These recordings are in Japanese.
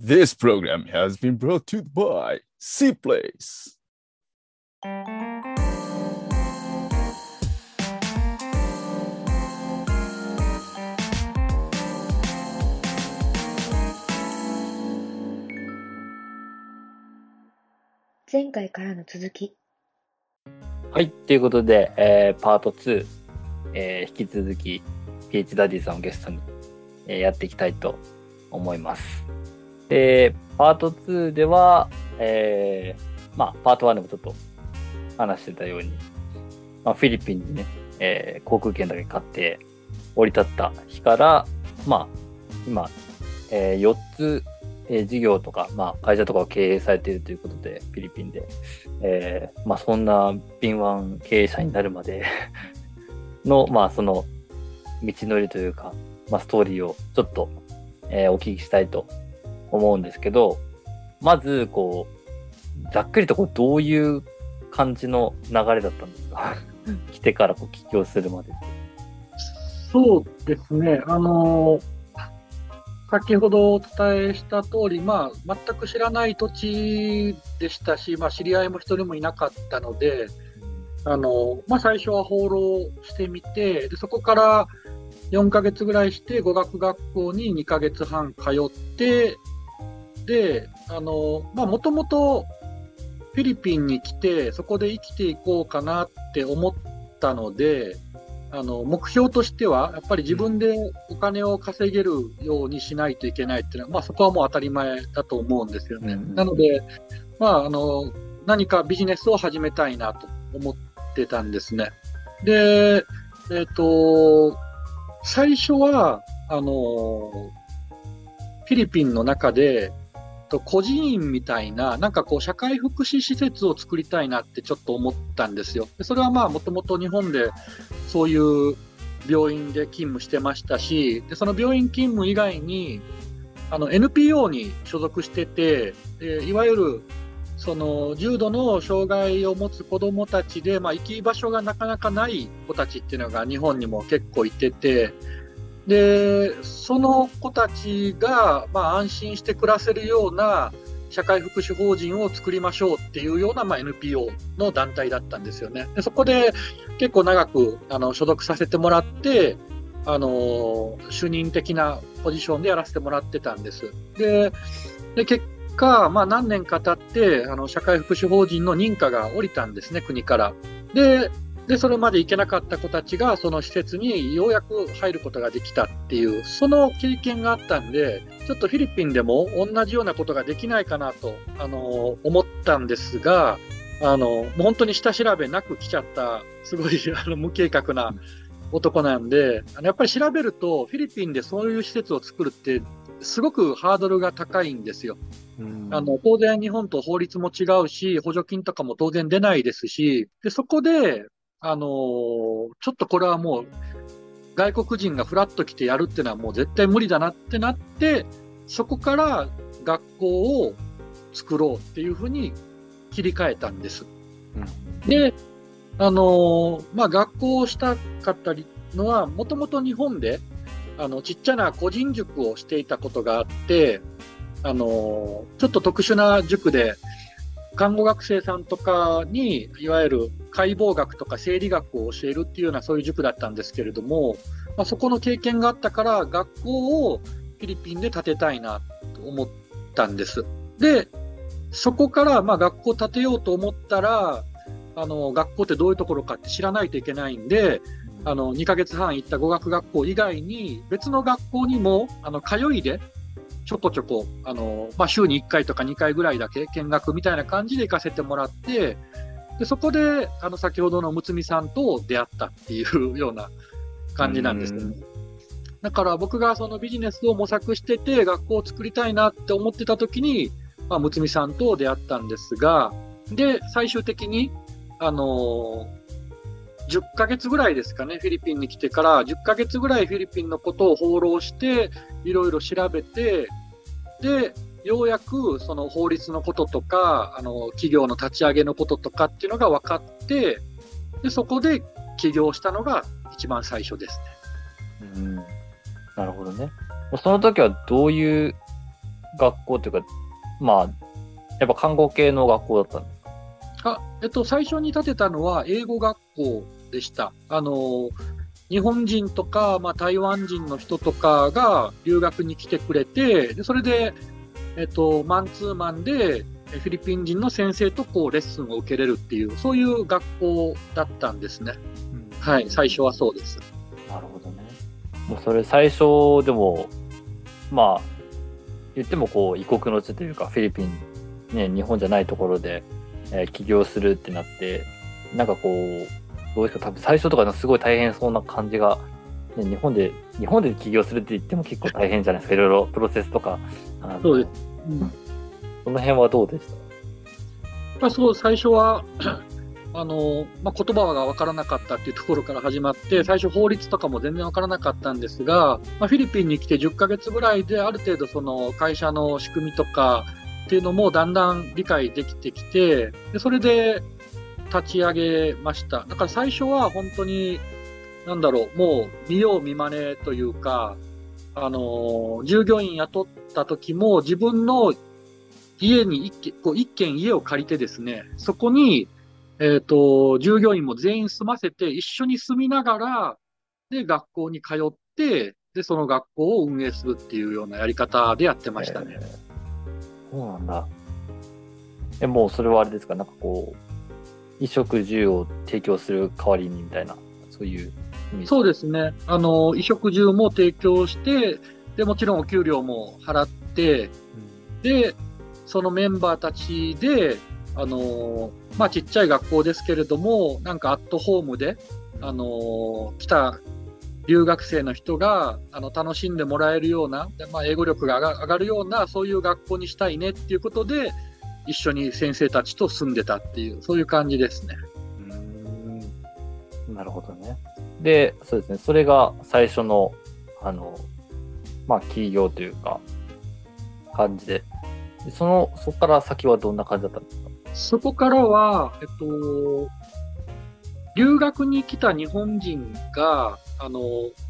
This program has been brought to you by C Place. 前回からの続き。はい、ということで、えーパート2、えー引き続き、PH ダディさんをゲストに、えーやっていきたいと思います。で、パート2では、えーまあ、パート1でもちょっと話してたように、まあ、フィリピンにね、えー航空券だけ買って降り立った日から、まあ、今、え4つ、えー事業とか、まあ、会社とかを経営されているということで、フィリピンで、えーまあ、そんな敏腕経営者になるまで の、まあ、その道のりというか、まあ、ストーリーをちょっと、えーお聞きしたいと思うんですけど、まず、こう、ざっくりとこうどういう感じの流れだったんですか？来てからこう起業するまで。そうですね、あの先ほどお伝えした通り、まあ、全く知らない土地でしたし、まあ、知り合いも一人もいなかったので、あのまあ、最初は放浪してみてで、そこから4ヶ月ぐらいして、語学学校に2ヶ月半通って、で、あのまあ、もともとフィリピンに来て、そこで生きていこうかなって思ったので、あの目標としては、やっぱり自分でお金を稼げるようにしないといけないっていうのは、まあ、そこはもう当たり前だと思うんですよね。うんなので、まあ、あの何かビジネスを始めたいなと思ってたんですね。で、えっ、と、最初は、あの、フィリピンの中で、と孤児院みたいな、なんかこう、社会福祉施設を作りたいなってちょっと思ったんですよ。それはまあ、もともと日本でそういう病院で勤務してましたし、でその病院勤務以外に、あの NPO に所属してて、でいわゆるその重度の障害を持つ子どもたちで、まあ、行き場所がなかなかない子たちっていうのが日本にも結構いてて、でその子たちが、まあ、安心して暮らせるような社会福祉法人を作りましょうっていうような、まあ、NPO の団体だったんですよね。でそこで結構長くあの所属させてもらって、あの主任的なポジションでやらせてもらってたんです。でで結果、まあ、何年か経ってあの社会福祉法人の認可が下りたんですね、国から。でで、それまで行けなかった子たちが、その施設にようやく入ることができたっていう、その経験があったんで、ちょっとフィリピンでも同じようなことができないかなと、あの思ったんですが、あの本当に下調べなく来ちゃった、すごい あの無計画な男なんで、あのやっぱり調べると、フィリピンでそういう施設を作るって、すごくハードルが高いんですよ。あの当然、日本と法律も違うし、補助金とかも当然出ないですし、でそこで、あのーちょっとこれはもう、外国人がフラッと来てやるっていうのはもう絶対無理だなってなって、そこから学校を作ろうっていうふうに切り替えたんです。で、あのーまあ、学校をしたかったりのは、もともと日本で、あの、ちっちゃな個人塾をしていたことがあって、あのーちょっと特殊な塾で、看護学生さんとかに、いわゆる解剖学とか生理学を教えるっていうようなそういう塾だったんですけれども、まあ、そこの経験があったから、学校をフィリピンで建てたいなと思ったんです。で、そこからまあ学校建てようと思ったら、あの学校ってどういうところかって知らないといけないんで、あの2ヶ月半行った語学学校以外に、別の学校にもあの通いで、ちょこちょこ、あのまあ、週に1回とか2回ぐらいだけ見学みたいな感じで行かせてもらって、でそこであの先ほどのむつみさんと出会ったっていうような感じなんですよね。だから僕がそのビジネスを模索してて、学校を作りたいなって思ってた時に、まあ、むつみさんと出会ったんですが、で、最終的に、あのー10ヶ月ぐらいですかね、フィリピンに来てから、10ヶ月ぐらいフィリピンのことを放浪して、いろいろ調べて、で、ようやくその法律のこととか、あの企業の立ち上げのこととかっていうのが分かって、でそこで起業したのが一番最初ですね。うんなるほどね。その時はどういう学校っていうか、まあ、やっぱ看護系の学校だったんですか？あ、えっと、最初に建てたのは英語学校でした。あの、日本人とか、まあ、台湾人の人とかが留学に来てくれて、でそれで、えっと、マンツーマンで、えフィリピン人の先生とこうレッスンを受けれるっていう、そういう学校だったんですね。はい、最初はそうです。なるほどね。もうそれ最初でも、まあ、言ってもこう異国の地というか、フィリピン、ね、日本じゃないところで、えー起業するってなって、なんかこう、どうですか、多分最初とかすごい大変そうな感じが、ね、日本で、日本で起業するって言っても結構大変じゃないですか、いろいろプロセスとか。そうです。うんその辺はどうでした？まあ、そう、最初は、あの、まあ、言葉が分からなかったっていうところから始まって、最初法律とかも全然分からなかったんですが、まあ、フィリピンに来て10ヶ月ぐらいである程度その会社の仕組みとかっていうのもだんだん理解できてきて、でそれで立ち上げました。だから最初は本当に、なんだろう、もう見よう見まねというか、あの、従業員雇った時も自分の家に一軒、こう一軒家を借りてですね、そこに、えっ、と、従業員も全員住ませて、一緒に住みながら、で、学校に通って、で、その学校を運営するっていうようなやり方でやってましたね。えーそうなんだ。え、もうそれはあれですか、なんかこう、衣食住を提供する代わりにみたいな、そういうそうですね。あの、衣食住も提供して、で、もちろんお給料も払って、で、そのメンバーたちで、あの、まあ、ちっちゃい学校ですけれども、なんかアットホームで、あの、来た留学生の人が、あの、楽しんでもらえるような、でまあ、英語力が上がるような、そういう学校にしたいねっていうことで、一緒に先生たちと住んでたっていう、そういう感じですね。うーんなるほどね。で、そうですね、それが最初の、あの、まあ、企業というか、感じで。でその、そこから先はどんな感じだったんですか？そこからは、えっと、留学に来た日本人が、あの、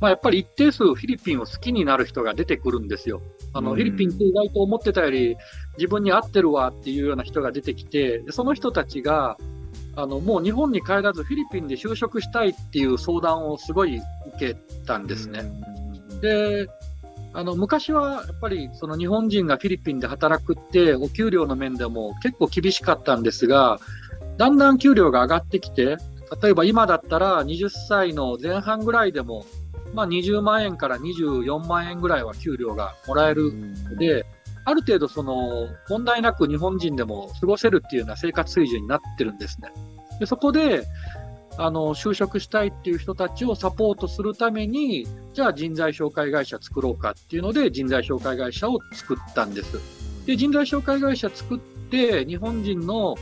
まあ、やっぱり一定数フィリピンを好きになる人が出てくるんですよ。あの、うんフィリピンって意外と思ってたより自分に合ってるわっていうような人が出てきて、でその人たちが、あの、もう日本に帰らずフィリピンで就職したいっていう相談をすごい受けたんですね。で、あの昔はやっぱりその日本人がフィリピンで働くって、お給料の面でも結構厳しかったんですが、だんだん給料が上がってきて、例えば今だったら20歳の前半ぐらいでも、まあ、20万円から24万円ぐらいは給料がもらえるので、ある程度その問題なく日本人でも過ごせるっていうような生活水準になってるんですね。でそこであの就職したいっていう人たちをサポートするために、じゃあ人材紹介会社作ろうかっていうので人材紹介会社を作ったんです。で人材紹介会社作って日本人の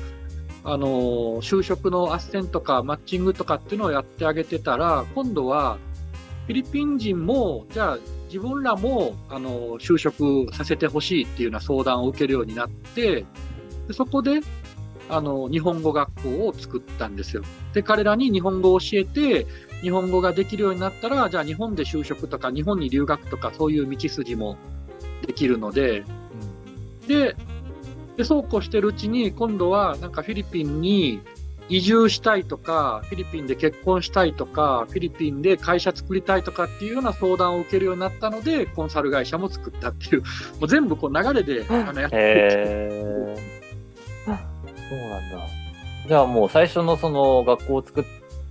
あの就職の斡旋とかマッチングとかっていうのをやってあげてたら今度はフィリピン人もじゃあ自分らもあの就職させてほしいっていうような相談を受けるようになってでそこであの日本語学校を作ったんですよ。で彼らに日本語を教えて日本語ができるようになったらじゃあ日本で就職とか日本に留学とかそういう道筋もできるのでででそうこうしてるうちに今度はなんかフィリピンに移住したいとかフィリピンで結婚したいとかフィリピンで会社作りたいとかっていうような相談を受けるようになったのでコンサル会社も作ったっていうもう全部こう流れであのやってへー。そうなんだ。じゃあもう最初のその学校を作っ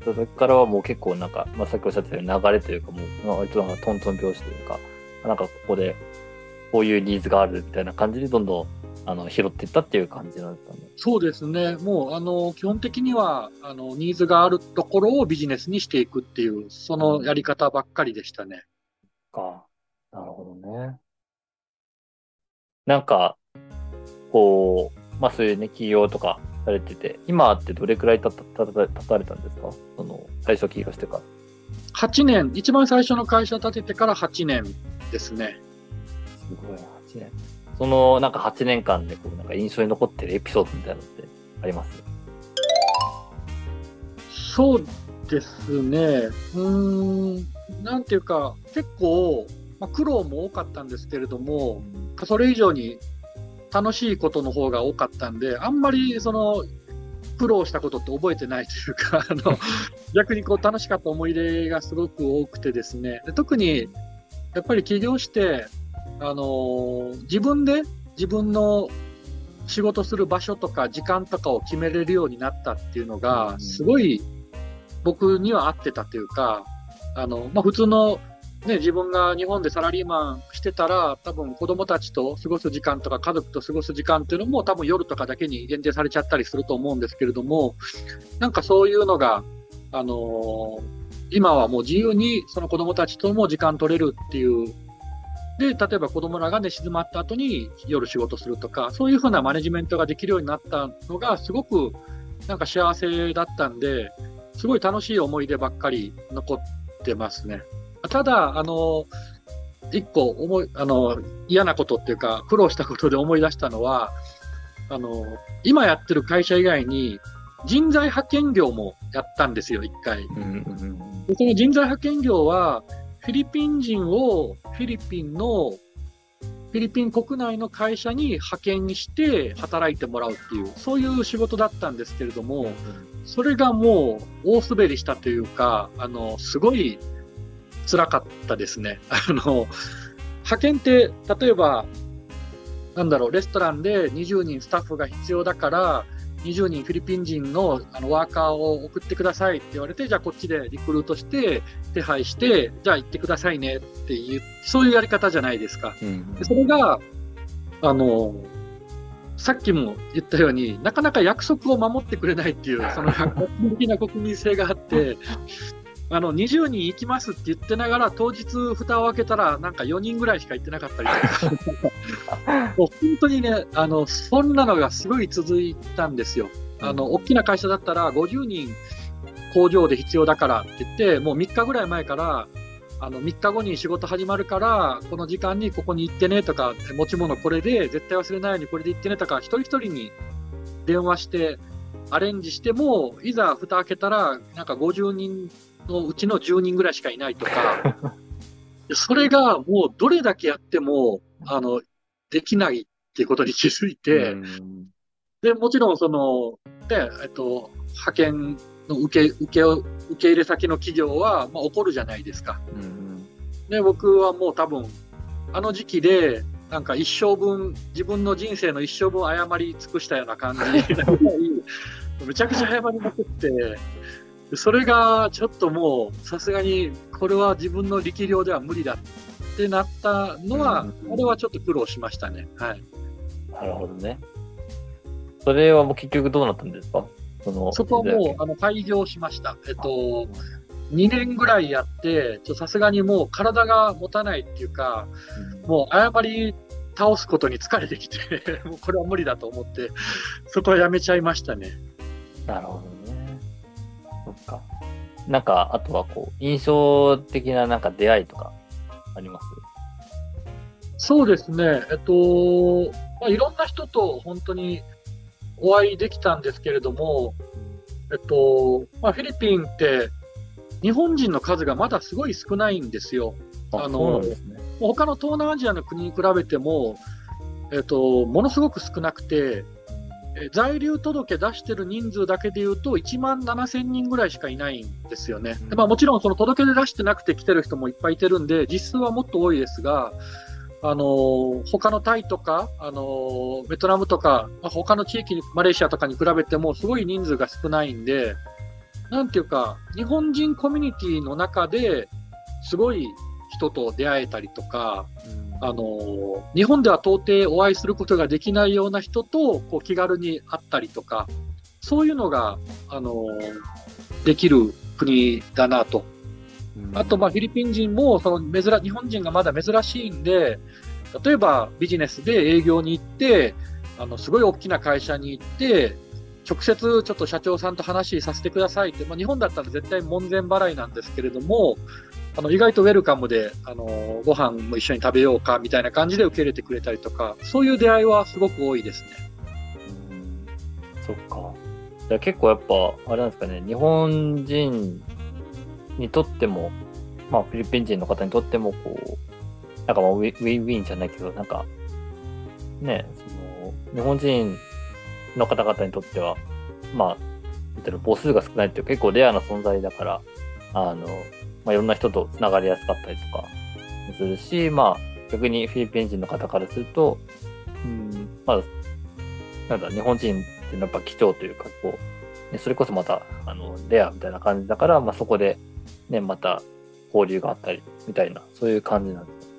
た時からはもう結構なんか、まあ、さっきおっしゃったように流れというかもう、まあ割となんかトントン拍子というか、なんかここでこういうニーズがあるみたいな感じでどんどんあの拾っていったっていう感じなんですかね。そうですね、もうあの基本的にはあのニーズがあるところをビジネスにしていくっていう、そのやり方ばっかりでしたね。か。なるほどね。なんか、こう、まあそういうね、企業とかされてて、今ってどれくらいたたたた立たれたんですか？その、最初起業してから。8年、一番最初の会社建ててから8年ですね。すごい、8年。その、なんか8年間で、こう、なんか印象に残ってるエピソードみたいなのってあります？そうですね、うん、なんていうか、結構、まあ、苦労も多かったんですけれども、それ以上に楽しいことの方が多かったんで、あんまりその苦労したことって覚えてないというか、あの逆にこう楽しかった思い出がすごく多くてですね、で特にやっぱり起業して、あの自分で自分の仕事する場所とか時間とかを決めれるようになったっていうのが、すごい僕には合ってたというか、あのまあ、普通の、ね、自分が日本でサラリーマンしてたら、多分子供たちと過ごす時間とか家族と過ごす時間っていうのも多分夜とかだけに限定されちゃったりすると思うんですけれども、なんかそういうのが、あの今はもう自由にその子供たちとも時間取れるっていうで、例えば子供らが寝静まった後に夜仕事するとか、そういうふうなマネジメントができるようになったのが、すごくなんか幸せだったんで、すごい楽しい思い出ばっかり残ってますね。ただ、あの、一個思い、あの、嫌なことっていうか、苦労したことで思い出したのは、あの、今やってる会社以外に人材派遣業もやったんですよ、一回。うんうんでその人材派遣業は、フィリピン人をフィリピンの、フィリピン国内の会社に派遣して働いてもらうっていう、そういう仕事だったんですけれども、それがもう大滑りしたというか、あの、すごい辛かったですね。あの、派遣って、例えば、なんだろう、レストランで20人スタッフが必要だから、20人フィリピン人のあのワーカーを送ってくださいって言われて、じゃあこっちでリクルートして、手配して、じゃあ行ってくださいねっていう、そういうやり方じゃないですか。うんでそれが、あの、さっきも言ったようになかなか約束を守ってくれないっていう、その 百的な国民性があって、あの、20人行きますって言ってながら、当日蓋を開けたら、なんか4人ぐらいしか行ってなかったりとか、もう本当にね、あの、そんなのがすごい続いたんですよ。あの、大きな会社だったら50人工場で必要だからって言って、もう3日ぐらい前から、あの、3日後に仕事始まるから、この時間にここに行ってねとか、持ち物これで、絶対忘れないようにこれで行ってねとか、一人一人に電話して、アレンジしても、いざ蓋開けたら、なんか50人のうちの10人ぐらいしかいないとか、それがもうどれだけやっても、あの、できないっていうことに気づいて、うん。で、もちろんその、で、えっと、派遣の受け、受けを、受け入れ先の企業は、まあ、怒るじゃないですか。うんで、僕はもう多分、あの時期で、なんか一生分、自分の人生の一生分謝り尽くしたような感じ めちゃくちゃ謝りまくって、それがちょっともう、さすがに、これは自分の力量では無理だってなったのは、うんあれはちょっと苦労しましたね。はい。なるほどね。それはもう結局どうなったんですか？そのそこはもう、あの、開業しました。えっと、2年ぐらいやって、さすがにもう体が持たないっていうか、うんもう謝り倒すことに疲れてきて、もうこれは無理だと思って、そこはやめちゃいましたね。なるほどね。そっか。なんか、あとはこう、印象的ななんか出会いとかあります？そうですね。えっと、まあ、いろんな人と本当にお会いできたんですけれども、えっと、まあ、フィリピンって日本人の数がまだすごい少ないんですよ。ああのね。他の東南アジアの国に比べても、えっと、ものすごく少なくて、え在留届出してる人数だけでいうと、1万7000人ぐらいしかいないんですよね。でまあ、もちろん、その届け出出してなくて来てる人もいっぱいいてるんで、実数はもっと多いですが、あの他のタイとか、あのベトナムとか、まあ他の地域に、マレーシアとかに比べても、すごい人数が少ないんで、なんていうか、日本人コミュニティの中ですごい人と出会えたりとか、あの日本では到底お会いすることができないような人とこう気軽に会ったりとか、そういうのが、あのできる国だなと。あと、まあ、フィリピン人もその珍日本人がまだ珍しいんで、例えばビジネスで営業に行って、あのすごい大きな会社に行って、直接ちょっと社長さんと話させてくださいって、まあ、日本だったら絶対門前払いなんですけれども、あの意外とウェルカムで、あのご飯も一緒に食べようかみたいな感じで受け入れてくれたりとか、そういう出会いはすごく多いですね。うんそっか。じゃ結構やっぱ、あれなんですかね、日本人にとっても、まあフィリピン人の方にとっても、こう、なんかまあウィンウィンじゃないけど、なんか、ね、その、日本人の方々にとっては、まあ、なんていうの母数が少ないっていう結構レアな存在だから、あの、まあ、いろんな人と繋がりやすかったりとかするし、まあ、逆にフィリピン人の方からすると、うん、まあ、なんだ、日本人ってやっぱ貴重というか、こう、ねそれこそまた、あの、レアみたいな感じだから、まあそこで、ね、また交流があったり、みたいな、そういう感じなんです。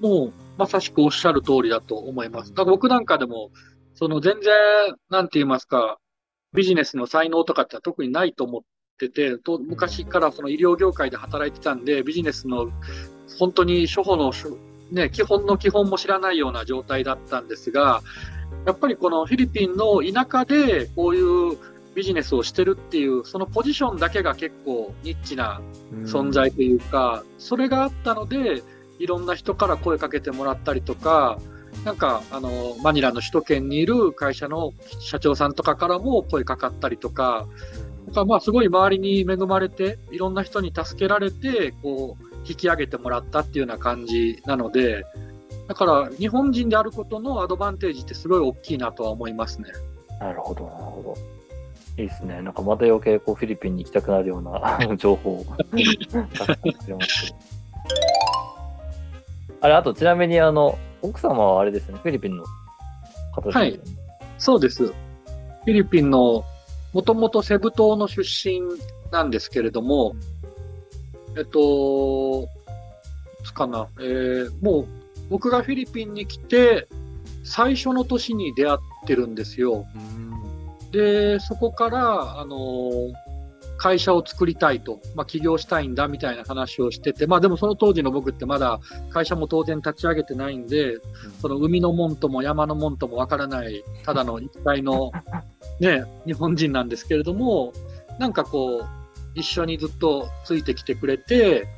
もう、まさしくおっしゃる通りだと思います。だから僕なんかでも、その全然、なんて言いますか、ビジネスの才能とかって特にないと思ってて、と昔からその医療業界で働いてたんで、ビジネスの本当に初歩の、ね、基本の基本も知らないような状態だったんですが、やっぱりこのフィリピンの田舎でこういうビジネスをしてるっていう、そのポジションだけが結構ニッチな存在というか、それがあったので、いろんな人から声かけてもらったりとか、なんか、あの、マニラの首都圏にいる会社の社長さんとかからも声かかったりとか、なんかまあすごい周りに恵まれて、いろんな人に助けられて、こう、引き上げてもらったっていうような感じなので、だから日本人であることのアドバンテージってすごい大きいなとは思いますね。なるほど、なるほど。いいですね。なんかまた余計こうフィリピンに行きたくなるような 情報。あれ、あとちなみにあの、奥様はあれですね、フィリピンの方ですよね。そうです。フィリピンの、もともとセブ島の出身なんですけれども、えっと、いつかな、えーもう僕がフィリピンに来て、最初の年に出会ってるんですよ。で、そこから、あのー会社を作りたいと、まあ、起業したいんだみたいな話をしてて、まあでもその当時の僕ってまだ会社も当然立ち上げてないんで、その海の門とも山の門ともわからない、ただの一体の ね、日本人なんですけれども、なんかこう、一緒にずっとついてきてくれて、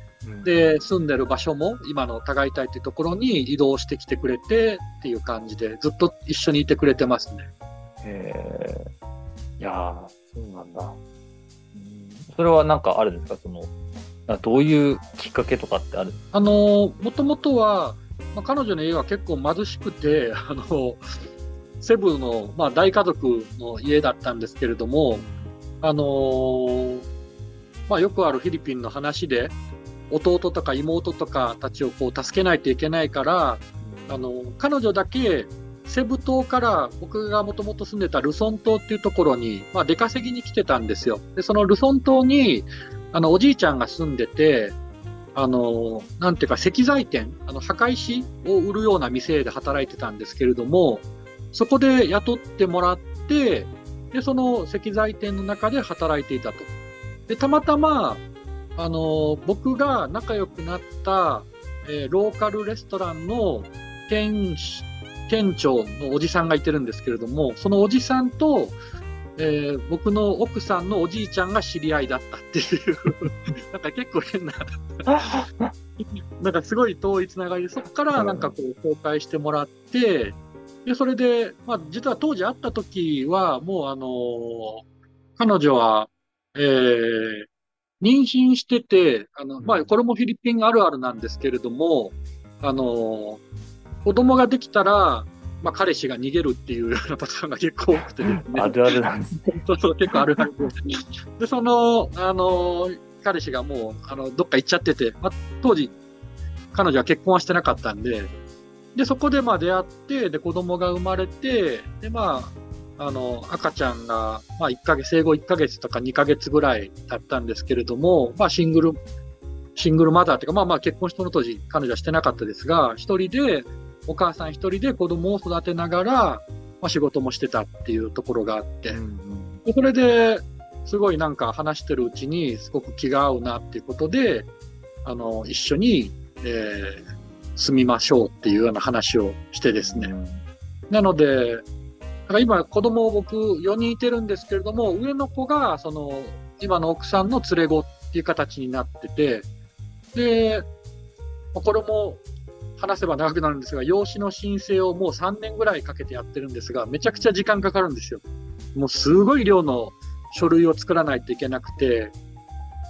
で、住んでる場所も今の互いたいっていうところに移動してきてくれてっていう感じで、ずっと一緒にいてくれてますね。へえ。いやー、そうなんだ。それはなんかあるんですか？その、どういうきっかけとかってある？あの、もともとは、まあ、彼女の家は結構貧しくて、あの、セブンの、まあ、大家族の家だったんですけれども、あのまあ、よくあるフィリピンの話で、弟とか妹とかたちをこう助けないといけないから、あの、彼女だけ、セブ島から僕がもともと住んでたルソン島っていうところに、まあ、出稼ぎに来てたんですよ。で、そのルソン島に、あの、おじいちゃんが住んでて、あの、なんていうか石材店、あの、墓石を売るような店で働いてたんですけれども、そこで雇ってもらって、で、その石材店の中で働いていたと。で、たまたま、あの、僕が仲良くなった、えーローカルレストランの店主店長のおじさんがいてるんですけれども、そのおじさんと、えー僕の奥さんのおじいちゃんが知り合いだったっていう、なんか結構変な、なんかすごい遠いつながりで、そこからなんかこう公開してもらって、で、それで、まあ実は当時会った時は、もうあのー彼女は、えー妊娠してて、あの、まあこれもフィリピンあるあるなんですけれども、あのー子供ができたら、まあ彼氏が逃げるっていうようなパターンが結構多くてですね。あるあるなんですね。そうそう、結構あるあるで。で、その、あの、彼氏がもう、あの、どっか行っちゃってて、まあ、当時、彼女は結婚はしてなかったんで、で、そこでまあ出会って、で、子供が生まれて、で、まあ、あの、赤ちゃんが、まあ、1ヶ月、生後1ヶ月とか2ヶ月ぐらいだったんですけれども、まあ、シングル、シングルマザーっていうか、まあまあ結婚したの当時、彼女はしてなかったですが、一人で、お母さん一人で子供を育てながら、まあ、仕事もしてたっていうところがあって、でそれで、すごいなんか話してるうちに、すごく気が合うなっていうことで、あの、一緒に、えー住みましょうっていうような話をしてですね。なので、だから今子供を僕4人いてるんですけれども、上の子が、その、今の奥さんの連れ子っていう形になってて、で、まあこれも話せば長くなるんですが、養子の申請をもう3年ぐらいかけてやってるんですが、めちゃくちゃ時間かかるんですよ。もうすごい量の書類を作らないといけなくて、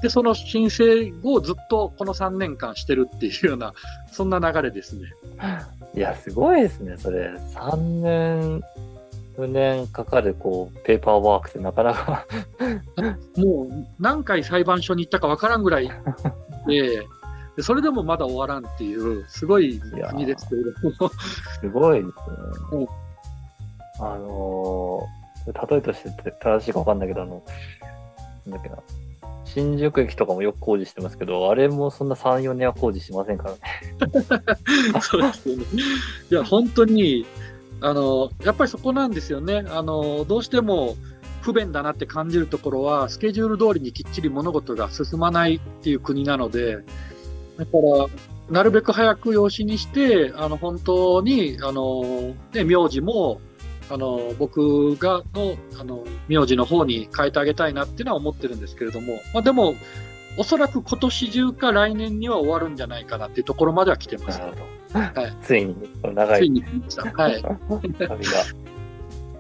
で、その申請をずっとこの3年間してるっていうような、そんな流れですね。いや、すごいですね、それ。3年、4年かかる、こう、ペーパーワークってなかなかもう何回裁判所に行ったかわからんぐらいで、でそれでもまだ終わらんっていう、すごい国ですけれども。すごいですうんね。あのー、例えとして正しいかわかんないけど、あの、なんだっけな。新宿駅とかもよく工事してますけど、あれもそんな3、4年は工事しませんからね。そうですよね。いや、本当に、あの、やっぱりそこなんですよね。あの、どうしても不便だなって感じるところは、スケジュール通りにきっちり物事が進まないっていう国なので、だから、なるべく早く養子にして、あの、本当に、あの、ね、名字も、あの、僕がの、あの、名字の方に変えてあげたいなっていうのは思ってるんですけれども、まあでも、おそらく今年中か来年には終わるんじゃないかなっていうところまでは来てます。はい ついに、長いついに来た。はい。旅が。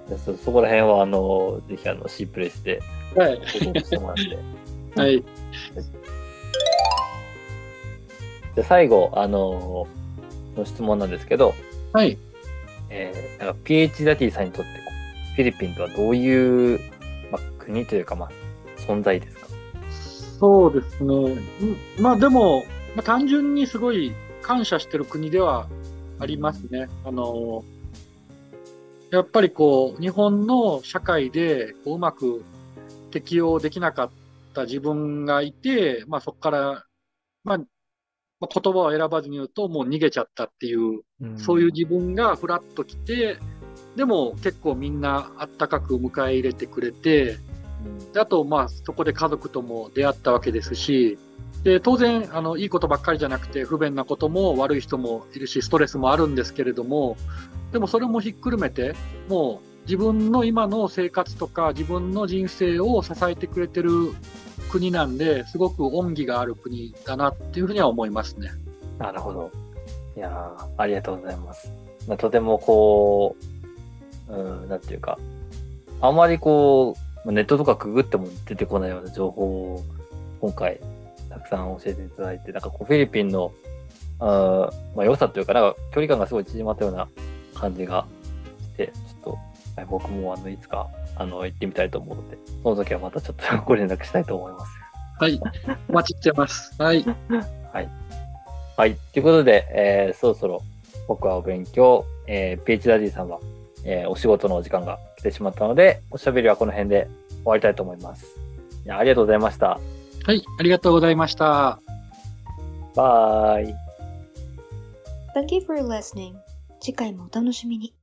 でそそこら辺は、あの、ぜひ、あの、C プレイスでしてもらって。はい。で、最後、あの、の質問なんですけど、はい。えー、なんか PH ダディさんにとってフィリピンとはどういう、まあ、国というか、まあ、存在ですか？そうですね。うんまあでも、まあ、単純にすごい感謝してる国ではありますね。あの、やっぱりこう、日本の社会でこううまく適応できなかった自分がいて、まあそこから、まあ、まあ言葉を選ばずに言うと、もう逃げちゃったっていうそういう自分がふらっと来て、でも結構みんなあったかく迎え入れてくれて、であと、まあ、そこで家族とも出会ったわけですし、で当然あの、いいことばっかりじゃなくて、不便なことも悪い人もいるし、ストレスもあるんですけれども、でもそれもひっくるめて、もう自分の今の生活とか、自分の人生を支えてくれてる国なんで、すごく恩義がある国だなっていうふうには思いますね。なるほど。いやありがとうございます。まあ、とてもこう、うん、なんていうか、あまりこう、まネットとかくぐっても出てこないような情報を今回たくさん教えていただいて、なんかこうフィリピンの、あまあ、良さというか、なんか距離感がすごい縮まったような感じがして、ちょっと、はい僕もあの、いつか、あの、行ってみたいと思うので、その時はまたちょっと ご連絡したいと思います。はい。お待ちしてます。はい。はい。ということで、えーそろそろ僕はお勉強、えー、PH ダディさんは、えーお仕事のお時間が来てしまったので、おしゃべりはこの辺で終わりたいと思います。いやありがとうございました。はい。ありがとうございました。バイ。Thank you for listening. 次回もお楽しみに。